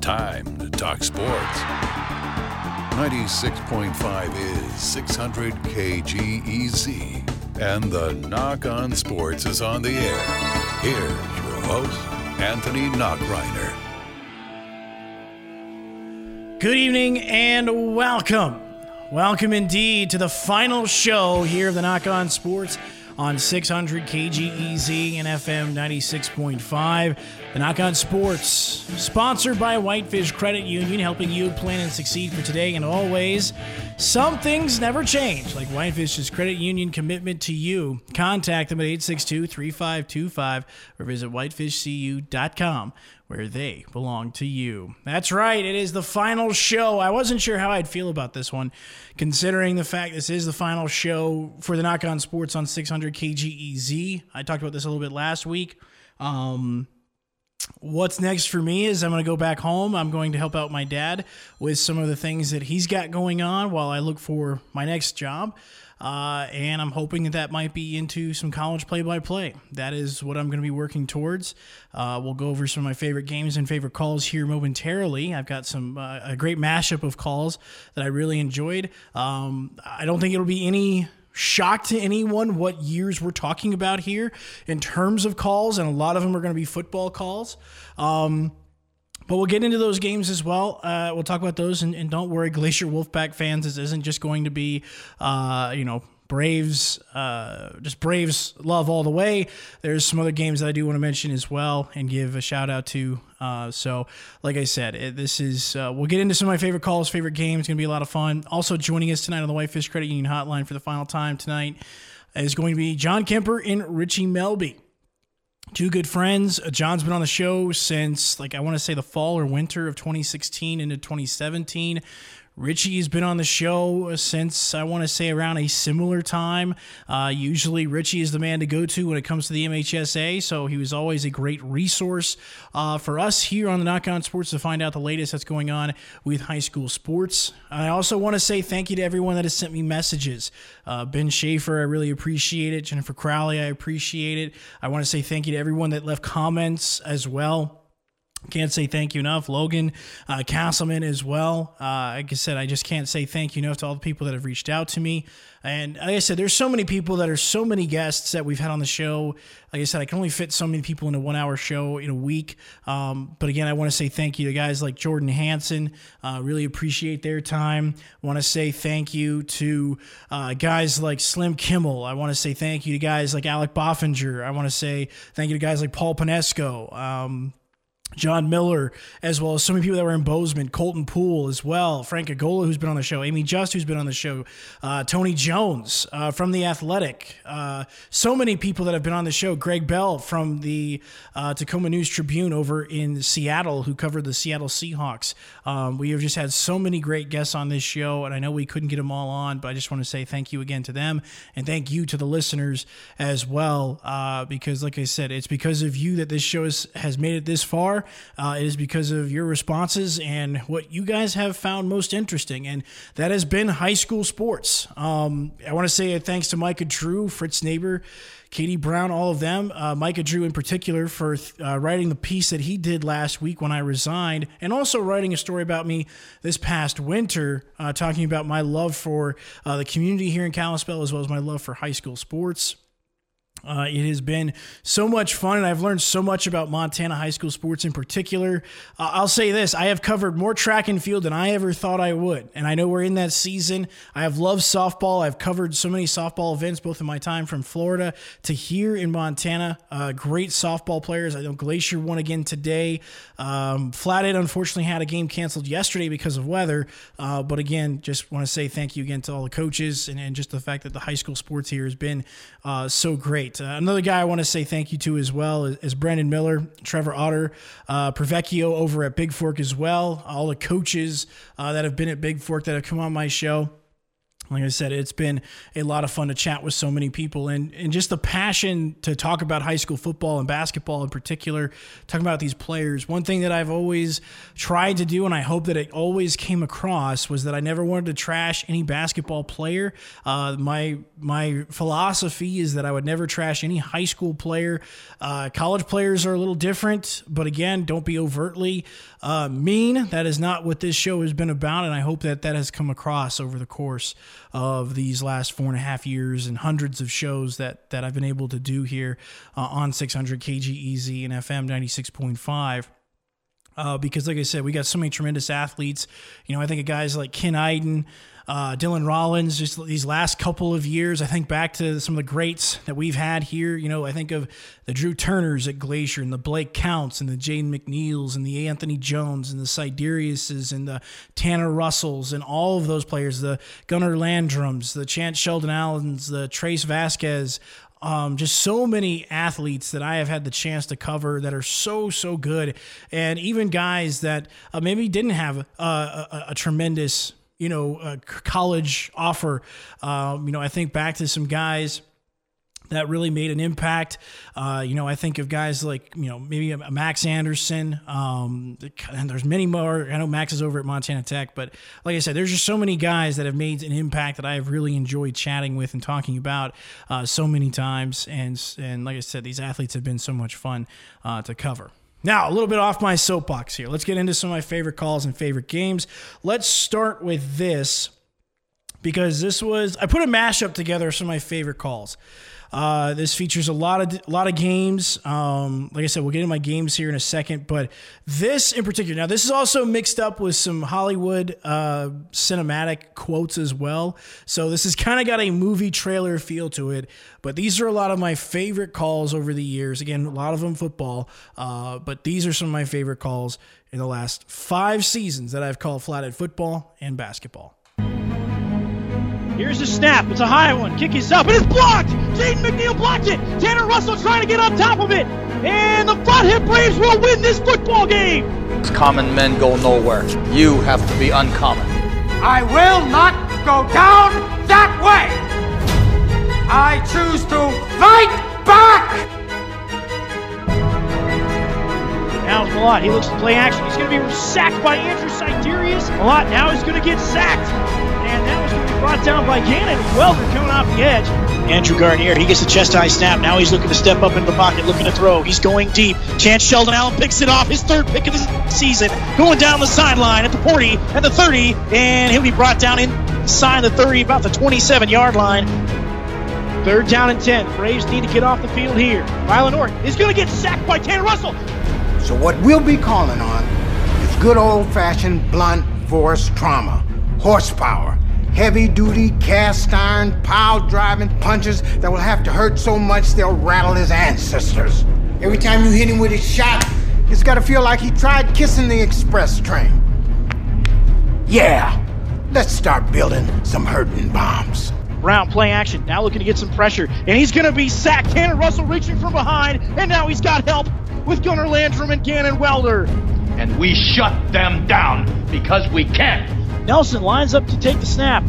time to talk sports. 96.5 is 600 KGEZ, and the Nach on Sports is on the air. Here's your host, Anthony Nachreiner. Good evening and welcome. Welcome indeed to the final show here of the Nach on Sports on 600 KGEZ and FM 96.5. The Nach on Sports, sponsored by Whitefish Credit Union, helping you plan and succeed for today and always. Some things never change, like Whitefish's credit union commitment to you. Contact them at 862 3525 or visit whitefishcu.com where they belong to you. That's right, it is the final show. I wasn't sure how I'd feel about this one, considering the fact this is the final show for the Nach On Sports on 600 KGEZ. I talked about this a little bit last week. Um, what's next for me is I'm going to go back home. I'm going to help out my dad with some of the things that he's got going on while I look for my next job. Uh, and I'm hoping that that might be into some college play by play. That is what I'm going to be working towards. Uh, we'll go over some of my favorite games and favorite calls here momentarily. I've got some uh, a great mashup of calls that I really enjoyed. Um, I don't think it'll be any shock to anyone what years we're talking about here in terms of calls, and a lot of them are going to be football calls. Um, but we'll get into those games as well. Uh, we'll talk about those, and, and, don't worry, Glacier Wolfpack fans, this isn't just going to be, uh, you know, Braves, uh, just Braves love all the way. There's some other games that I do want to mention as well and give a shout out to. Uh, so, like I said, it, this is, uh, we'll get into some of my favorite calls, favorite games. It's going to be a lot of fun. Also, joining us tonight on the Whitefish Credit Union Hotline for the final time tonight is going to be John Kemper and Richie Melby two good friends. Uh, John's been on the show since, like, I want to say the fall or winter of 2016 into 2017. Richie's been on the show since I want to say around a similar time. Uh, usually, Richie is the man to go to when it comes to the MHSA, so he was always a great resource uh, for us here on the Nach On Sports to find out the latest that's going on with high school sports. I also want to say thank you to everyone that has sent me messages. Uh, ben Schaefer, I really appreciate it. Jennifer Crowley, I appreciate it. I want to say thank you to everyone that left comments as well. Can't say thank you enough. Logan uh, Castleman as well. Uh, like I said, I just can't say thank you enough to all the people that have reached out to me. And like I said, there's so many people that are so many guests that we've had on the show. Like I said, I can only fit so many people in a one hour show in a week. Um, but again, I want to say thank you to guys like Jordan Hanson. Uh, really appreciate their time. want to say thank you to uh, guys like Slim Kimmel. I want to say thank you to guys like Alec Boffinger. I want to say thank you to guys like Paul Panesco. Um, John Miller, as well as so many people that were in Bozeman, Colton Poole as well, Frank Agola, who's been on the show, Amy Just, who's been on the show, uh, Tony Jones uh, from The Athletic, uh, so many people that have been on the show, Greg Bell from the uh, Tacoma News Tribune over in Seattle, who covered the Seattle Seahawks. Um, we have just had so many great guests on this show, and I know we couldn't get them all on, but I just want to say thank you again to them, and thank you to the listeners as well, uh, because like I said, it's because of you that this show is, has made it this far. Uh, it is because of your responses and what you guys have found most interesting, and that has been high school sports. Um, I want to say thanks to Micah Drew, Fritz Neighbor, Katie Brown, all of them. Uh, Micah Drew, in particular, for uh, writing the piece that he did last week when I resigned, and also writing a story about me this past winter, uh, talking about my love for uh, the community here in Kalispell as well as my love for high school sports. Uh, it has been so much fun, and I've learned so much about Montana high school sports in particular. Uh, I'll say this I have covered more track and field than I ever thought I would. And I know we're in that season. I have loved softball. I've covered so many softball events, both in my time from Florida to here in Montana. Uh, great softball players. I know Glacier won again today. Um, Flathead, unfortunately, had a game canceled yesterday because of weather. Uh, but again, just want to say thank you again to all the coaches and, and, just the fact that the high school sports here has been uh, so great great. Uh, another guy I want to say thank you to as well is, is Brandon Miller, Trevor Otter, uh, Prevecchio over at Big Fork as well. All the coaches uh, that have been at Big Fork that have come on my show. Like I said, it's been a lot of fun to chat with so many people and, and just the passion to talk about high school football and basketball in particular, talking about these players. One thing that I've always tried to do, and I hope that it always came across, was that I never wanted to trash any basketball player. Uh, my my philosophy is that I would never trash any high school player. Uh, college players are a little different, but again, don't be overtly uh, mean. That is not what this show has been about, and I hope that that has come across over the course of these last four and a half years and hundreds of shows that that I've been able to do here uh, on 600 KGEZ and FM 96.5. Uh, because, like I said, we got so many tremendous athletes. You know, I think of guys like Ken Iden, uh, Dylan Rollins, just these last couple of years, I think back to some of the greats that we've had here. You know, I think of the Drew Turners at Glacier and the Blake Counts and the Jaden McNeils and the Anthony Jones and the Sideriuses and the Tanner Russells and all of those players, the Gunnar Landrums, the Chance Sheldon Allens, the Trace Vasquez, um, just so many athletes that I have had the chance to cover that are so so good, and even guys that uh, maybe didn't have a, a, a tremendous you know, college offer. Um, you know, I think back to some guys that really made an impact. Uh, you know, I think of guys like, you know, maybe a Max Anderson. Um, and there's many more. I know Max is over at Montana Tech, but like I said, there's just so many guys that have made an impact that I have really enjoyed chatting with and talking about uh, so many times. And, and like I said, these athletes have been so much fun uh, to cover. Now, a little bit off my soapbox here. Let's get into some of my favorite calls and favorite games. Let's start with this because this was I put a mashup together of some of my favorite calls. Uh, this features a lot of a lot of games. Um, like I said, we'll get into my games here in a second, but this in particular. Now, this is also mixed up with some Hollywood uh, cinematic quotes as well. So this has kind of got a movie trailer feel to it. But these are a lot of my favorite calls over the years. Again, a lot of them football, uh, but these are some of my favorite calls in the last five seasons that I've called Flathead football and basketball. Here's the snap. It's a high one. Kick is up. It is blocked. Jaden McNeil blocked it. Tanner Russell trying to get on top of it. And the Flathead Braves will win this football game. Common men go nowhere. You have to be uncommon. I will not go down that way. I choose to fight back. Now it's Malott. He looks to play action. He's going to be sacked by Andrew Siderius. Malott now is going to get sacked. And that was going to be brought down by Gannon. Welder coming off the edge. Andrew Garnier, he gets the chest high snap. Now he's looking to step up into the pocket, looking to throw. He's going deep. Chance Sheldon Allen picks it off. His third pick of the season. Going down the sideline at the 40, at the 30, and he'll be brought down inside the 30, about the 27 yard line. Third down and 10. Braves need to get off the field here. Rylan Orton is going to get sacked by Tanner Russell. So what we'll be calling on is good old-fashioned blunt force trauma, horsepower, heavy-duty cast iron pile driving punches that will have to hurt so much they'll rattle his ancestors. Every time you hit him with a shot, it's got to feel like he tried kissing the express train. Yeah, let's start building some hurting bombs. Brown play action, now looking to get some pressure, and he's going to be sacked. Tanner Russell reaching from behind, and now he's got help with Gunnar Landrum and Gannon Welder. And we shut them down because we can. Nelson lines up to take the snap,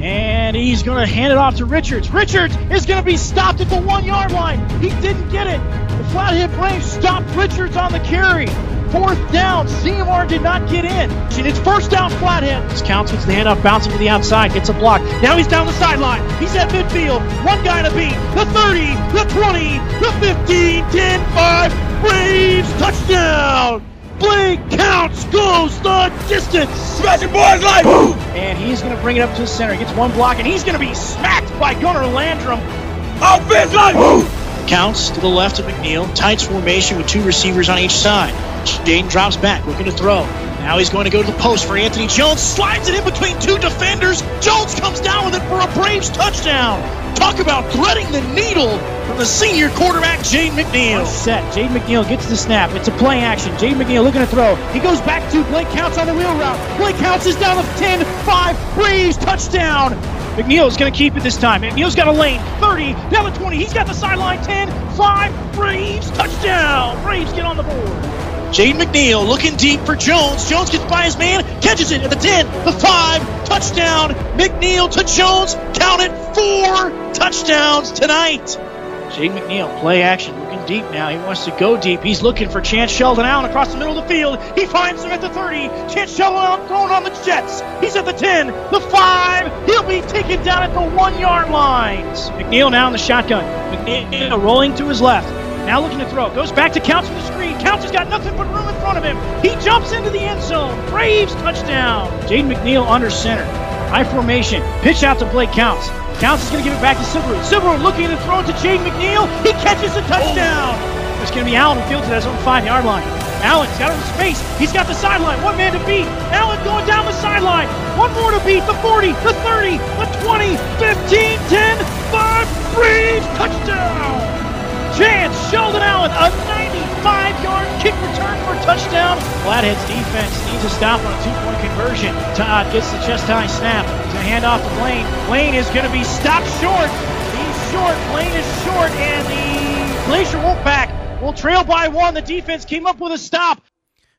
and he's going to hand it off to Richards. Richards is going to be stopped at the one yard line. He didn't get it. The Flathead Braves stopped Richards on the carry. Fourth down. CMR did not get in. It's first down Flathead. This counts gets the handoff bouncing to the outside. Gets a block. Now he's down the sideline. He's at midfield. One guy to beat. The 30, the 20, the 15, 10, 5. Braves touchdown. Blake counts goes the distance. Smashing boys like And he's going to bring it up to the center. He gets one block, and he's going to be smacked by Gunnar Landrum. offense like Counts to the left of McNeil. Tight formation with two receivers on each side. Jaden drops back, looking to throw. Now he's going to go to the post for Anthony Jones. Slides it in between two defenders. Jones comes down with it for a Braves touchdown. Talk about threading the needle from the senior quarterback, Jaden McNeil. Set. Jaden McNeil gets the snap. It's a play action. Jaden McNeil looking to throw. He goes back to Blake Counts on the wheel route. Blake Counts is down to 10, 5, Braves touchdown. McNeil's going to keep it this time. McNeil's got a lane. 30, down to 20. He's got the sideline. 10, 5, Braves touchdown. Braves get on the board. Jaden McNeil looking deep for Jones. Jones gets by his man, catches it at the 10, the 5, touchdown. McNeil to Jones. Count it, four touchdowns tonight. Jaden McNeil, play action, looking deep now. He wants to go deep. He's looking for Chance Sheldon Allen across the middle of the field. He finds him at the 30. Chance Sheldon Allen thrown on the Jets. He's at the 10, the 5. He'll be taken down at the one yard line. McNeil now in the shotgun. McNeil rolling to his left. Now looking to throw. Goes back to Counts from the screen. Counts has got nothing but room in front of him. He jumps into the end zone. Braves touchdown. Jaden McNeil under center. High formation. Pitch out to Blake Counts. Counts is going to give it back to Silverwood. Silverwood looking to throw it to Jaden McNeil. He catches a touchdown. Oh. It's going to be Allen who fields it at his own five yard line. Allen's got him in space. He's got the sideline. One man to beat. Allen going down the sideline. One more to beat. The 40, the 30, the 20, 15, 10, 5. Braves touchdown. Chance Sheldon Allen, a 95-yard kick return for a touchdown. Flathead's defense needs a stop on a two-point conversion. Todd gets the chest high snap to hand off to Blaine. Blaine is going to be stopped short. He's short. Blaine is short, and the Glacier Wolfpack will trail by one. The defense came up with a stop.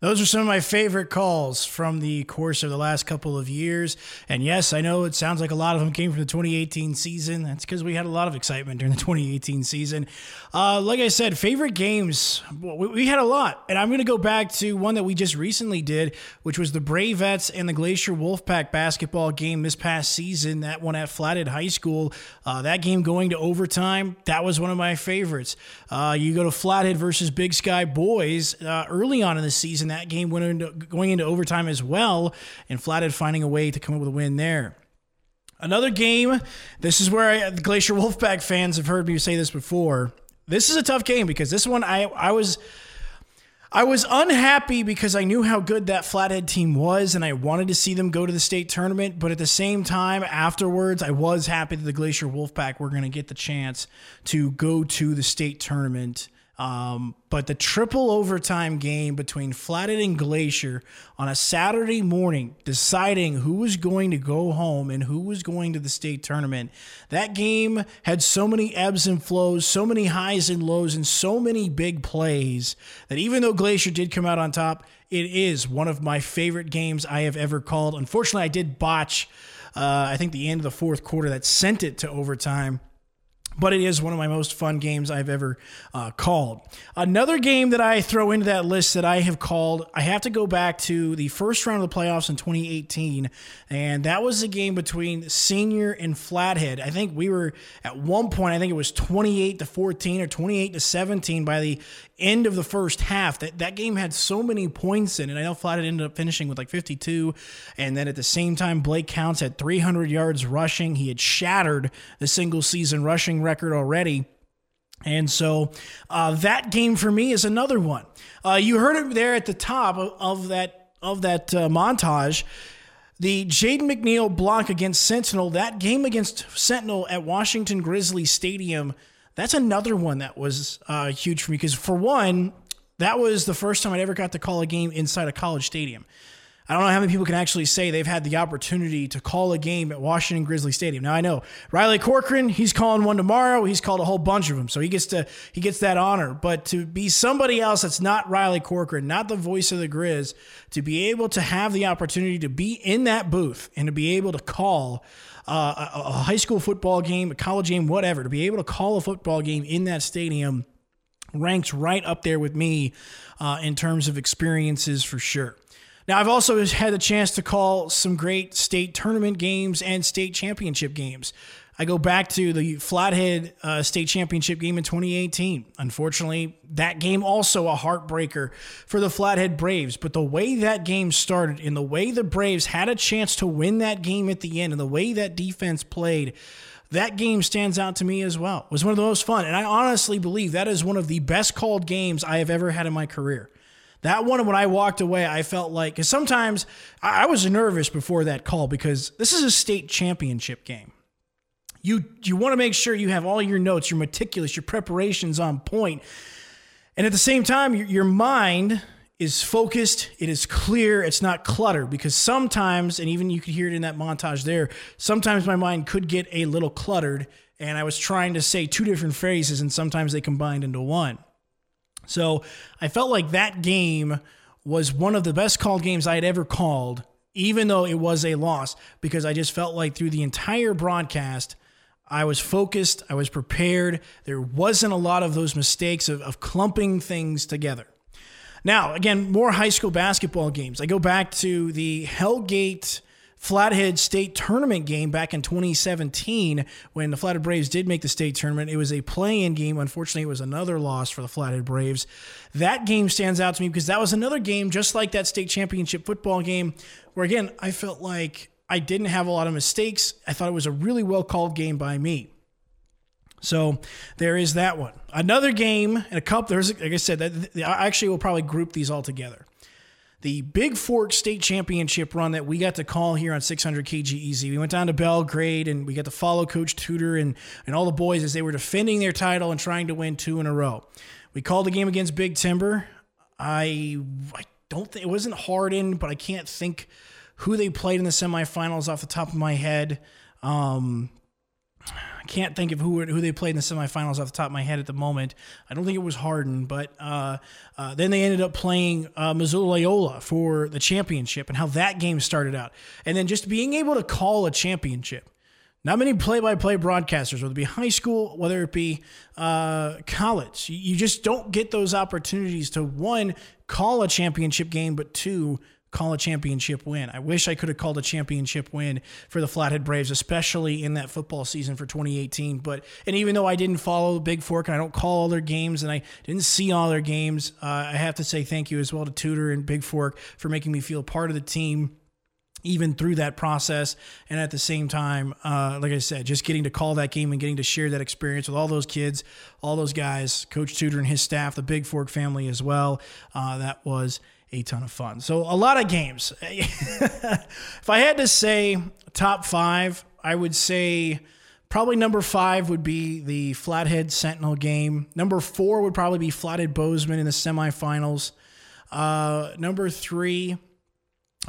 Those are some of my favorite calls from the course of the last couple of years. And yes, I know it sounds like a lot of them came from the 2018 season. That's because we had a lot of excitement during the 2018 season. Uh, like I said, favorite games, we, we had a lot. And I'm going to go back to one that we just recently did, which was the Bravettes and the Glacier Wolfpack basketball game this past season. That one at Flathead High School. Uh, that game going to overtime, that was one of my favorites. Uh, you go to Flathead versus Big Sky Boys uh, early on in the season that game went into, going into overtime as well, and Flathead finding a way to come up with a win there. Another game, this is where I, the Glacier Wolfpack fans have heard me say this before. This is a tough game because this one I, I was I was unhappy because I knew how good that Flathead team was and I wanted to see them go to the state tournament. But at the same time, afterwards, I was happy that the Glacier Wolfpack were going to get the chance to go to the state tournament um, but the triple overtime game between Flathead and Glacier on a Saturday morning, deciding who was going to go home and who was going to the state tournament, that game had so many ebbs and flows, so many highs and lows, and so many big plays that even though Glacier did come out on top, it is one of my favorite games I have ever called. Unfortunately, I did botch. Uh, I think the end of the fourth quarter that sent it to overtime but it is one of my most fun games I've ever uh, called. Another game that I throw into that list that I have called, I have to go back to the first round of the playoffs in 2018, and that was the game between Sentinel and Flathead. I think we were at one point, I think it was 28 to 14 or 28 to 17 by the end of the first half. That that game had so many points in it. I know Flathead ended up finishing with like 52, and then at the same time, Blake Counts had 300 yards rushing. He had shattered the single season rushing record already. And so uh, that game for me is another one. Uh, you heard it there at the top of, that of that uh, montage. The Jaden McNeil block against Sentinel, that game against Sentinel at Washington Grizzly Stadium that's another one that was uh, huge for me because, for one, that was the first time I ever got to call a game inside a college stadium. I don't know how many people can actually say they've had the opportunity to call a game at Washington Grizzly Stadium. Now I know Riley Corcoran, he's calling one tomorrow. He's called a whole bunch of them, so he gets to he gets that honor. But to be somebody else that's not Riley Corcoran, not the voice of the Grizz, to be able to have the opportunity to be in that booth and to be able to call uh, a, a high school football game, a college game, whatever, to be able to call a football game in that stadium ranks right up there with me uh, in terms of experiences for sure. Now, I've also had the chance to call some great state tournament games and state championship games. I go back to the Flathead uh, State Championship game in 2018. Unfortunately, that game also a heartbreaker for the Flathead Braves. But the way that game started and the way the Braves had a chance to win that game at the end and the way that defense played, that game stands out to me as well. It was one of the most fun. And I honestly believe that is one of the best called games I have ever had in my career. That one, when I walked away, I felt like, because sometimes I was nervous before that call because this is a state championship game. You you want to make sure you have all your notes, you're meticulous, your preparations on point. And at the same time, your, your mind is focused, it is clear, it's not cluttered because sometimes, and even you could hear it in that montage there, sometimes my mind could get a little cluttered and I was trying to say two different phrases and sometimes they combined into one. So I felt like that game was one of the best called games I had ever called, even though it was a loss, because I just felt like through the entire broadcast, I was focused, I was prepared. There wasn't a lot of those mistakes of, of clumping things together. Now, again, more high school basketball games. I go back to the Hellgate Flathead State Tournament game back in 2017 when the Flathead Braves did make the state tournament. It was a play-in game. Unfortunately, it was another loss for the Flathead Braves. That game stands out to me because that was another game just like that state championship football game where again, I felt like I didn't have a lot of mistakes. I thought it was a really well called game by me. So there is that one. Another game and a couple. There's like I said, that I actually will probably group these all together. The Big Fork State Championship run that we got to call here on 600 KGEZ. We went down to Belgrade and we got to follow Coach Tudor and, and all the boys as they were defending their title and trying to win two in a row. We called the game against Big Timber. I I don't think it wasn't Hardin, but I can't think who they played in the semifinals off the top of my head. Um, I can't think of who who they played in the semifinals off the top of my head at the moment. I don't think it was Hardin, but uh, uh, then they ended up playing uh, Missoula Loyola for the championship and how that game started out, and then just being able to call a championship. Not many play-by-play broadcasters, whether it be high school, whether it be uh, college, you just don't get those opportunities to one call a championship game, but two call a championship win. I wish I could have called a championship win for the Flathead Braves, especially in that football season for 2018. But and even though I didn't follow Big Fork and I don't call all their games and I didn't see all their games, uh, I have to say thank you as well to Tudor and Big Fork for making me feel part of the team even through that process. And at the same time, uh, like I said, just getting to call that game and getting to share that experience with all those kids, all those guys, Coach Tudor and his staff, the Big Fork family as well. Uh, that was a ton of fun. So a lot of games. if I had to say top five, I would say probably number five would be the Flathead Sentinel game. Number four would probably be Flathead Bozeman in the semifinals. Uh, number three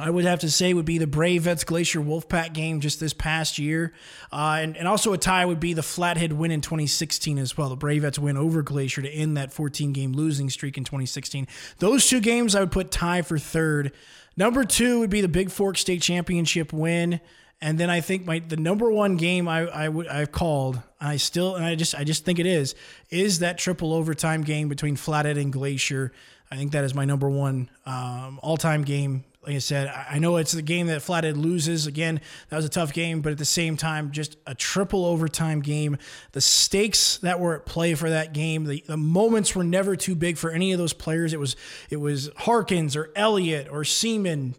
I would have to say would be the Bravettes Glacier Wolfpack game just this past year. Uh, and, and also a tie would be the Flathead win in 2016 as well. The Bravettes win over Glacier to end that 14 game losing streak in 2016. Those two games I would put tie for third. Number two would be the Big Fork State Championship win. And then I think my the number one game I, I w- I've called, I still and I just I just think it is, is that triple overtime game between Flathead and Glacier. I think that is my number one um, all time game like I said, I know it's the game that Flathead loses. Again, that was a tough game, but at the same time, just a triple overtime game. The stakes that were at play for that game, the, the moments were never too big for any of those players. It was it was Harkins or Elliott or Seaman.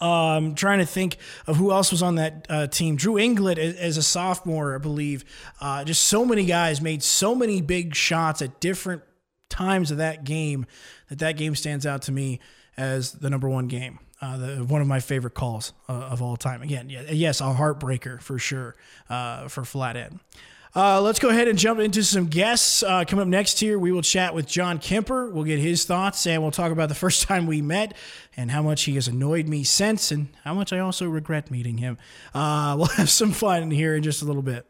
Um, trying to think of who else was on that uh, team. Drew Inglet as a sophomore, I believe. Uh, just so many guys made so many big shots at different times of that game that that game stands out to me as the number one game uh, the, one of my favorite calls uh, of all time. Again, yes, a heartbreaker for sure uh, for Flathead. Uh, let's go ahead and jump into some guests. Uh, coming up next here, we will chat with John Kemper. We'll get his thoughts and we'll talk about the first time we met and how much he has annoyed me since and how much I also regret meeting him. Uh, we'll have some fun here in just a little bit.